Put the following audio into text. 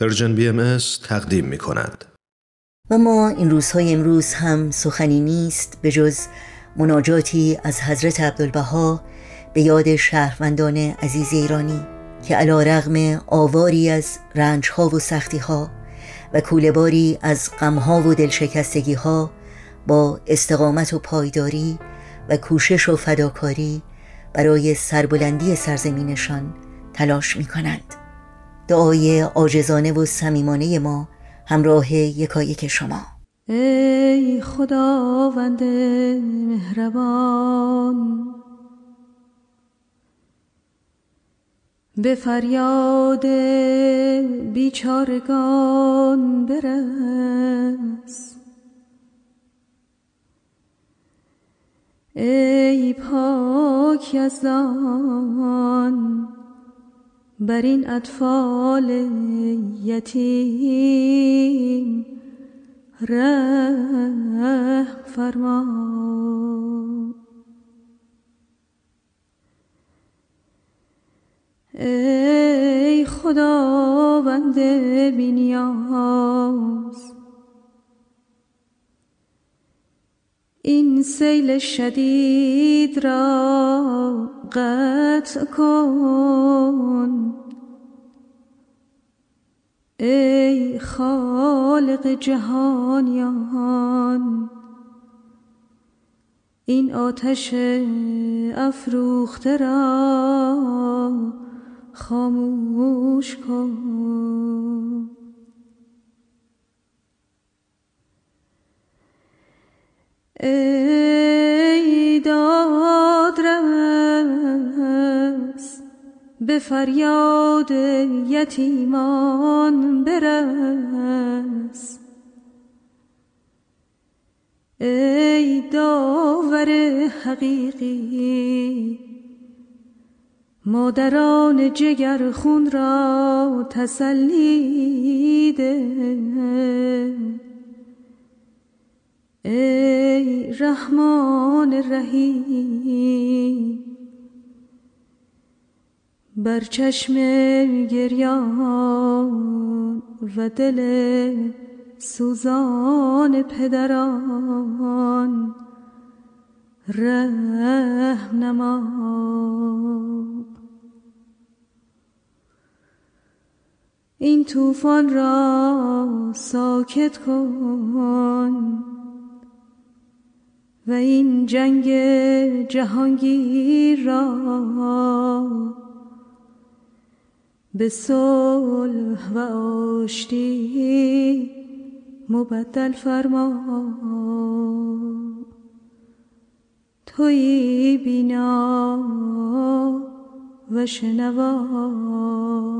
Persian BM تقدیم می کند. و ما این روزهای امروز هم سخنی نیست به جز مناجاتی از حضرت عبدالبهاء به یاد شهروندان عزیز ایرانی که علی‌رغم آواری از رنجها و سختیها و کولباری از غمها و دلشکستگی ها با استقامت و پایداری و کوشش و فداکاری برای سربلندی سرزمینشان تلاش می کنند دعای آجزانه و صمیمانه ما همراه یکایک شما. ای خداوند مهربان به فریاد بیچارگان برس. ای پاک یزدان بر این اطفال یتیم رحم فرما. ای خداوند بینیاز این سیل شدید را قطع کن. ای خالق جهانیان این آتش افروخته را خاموش کن. ای دادرس به فریاد یتیمان برس. ای داور حقیقی مادران جگر خون را تسلی ای رحمان رحیم بر چشم گریان و دل سوزان پدران رحم نما این طوفان را ساکت کن. و این جنگ جهانگیر را به صلح و آشتی مبدل فرما. توی بینا و شنوا.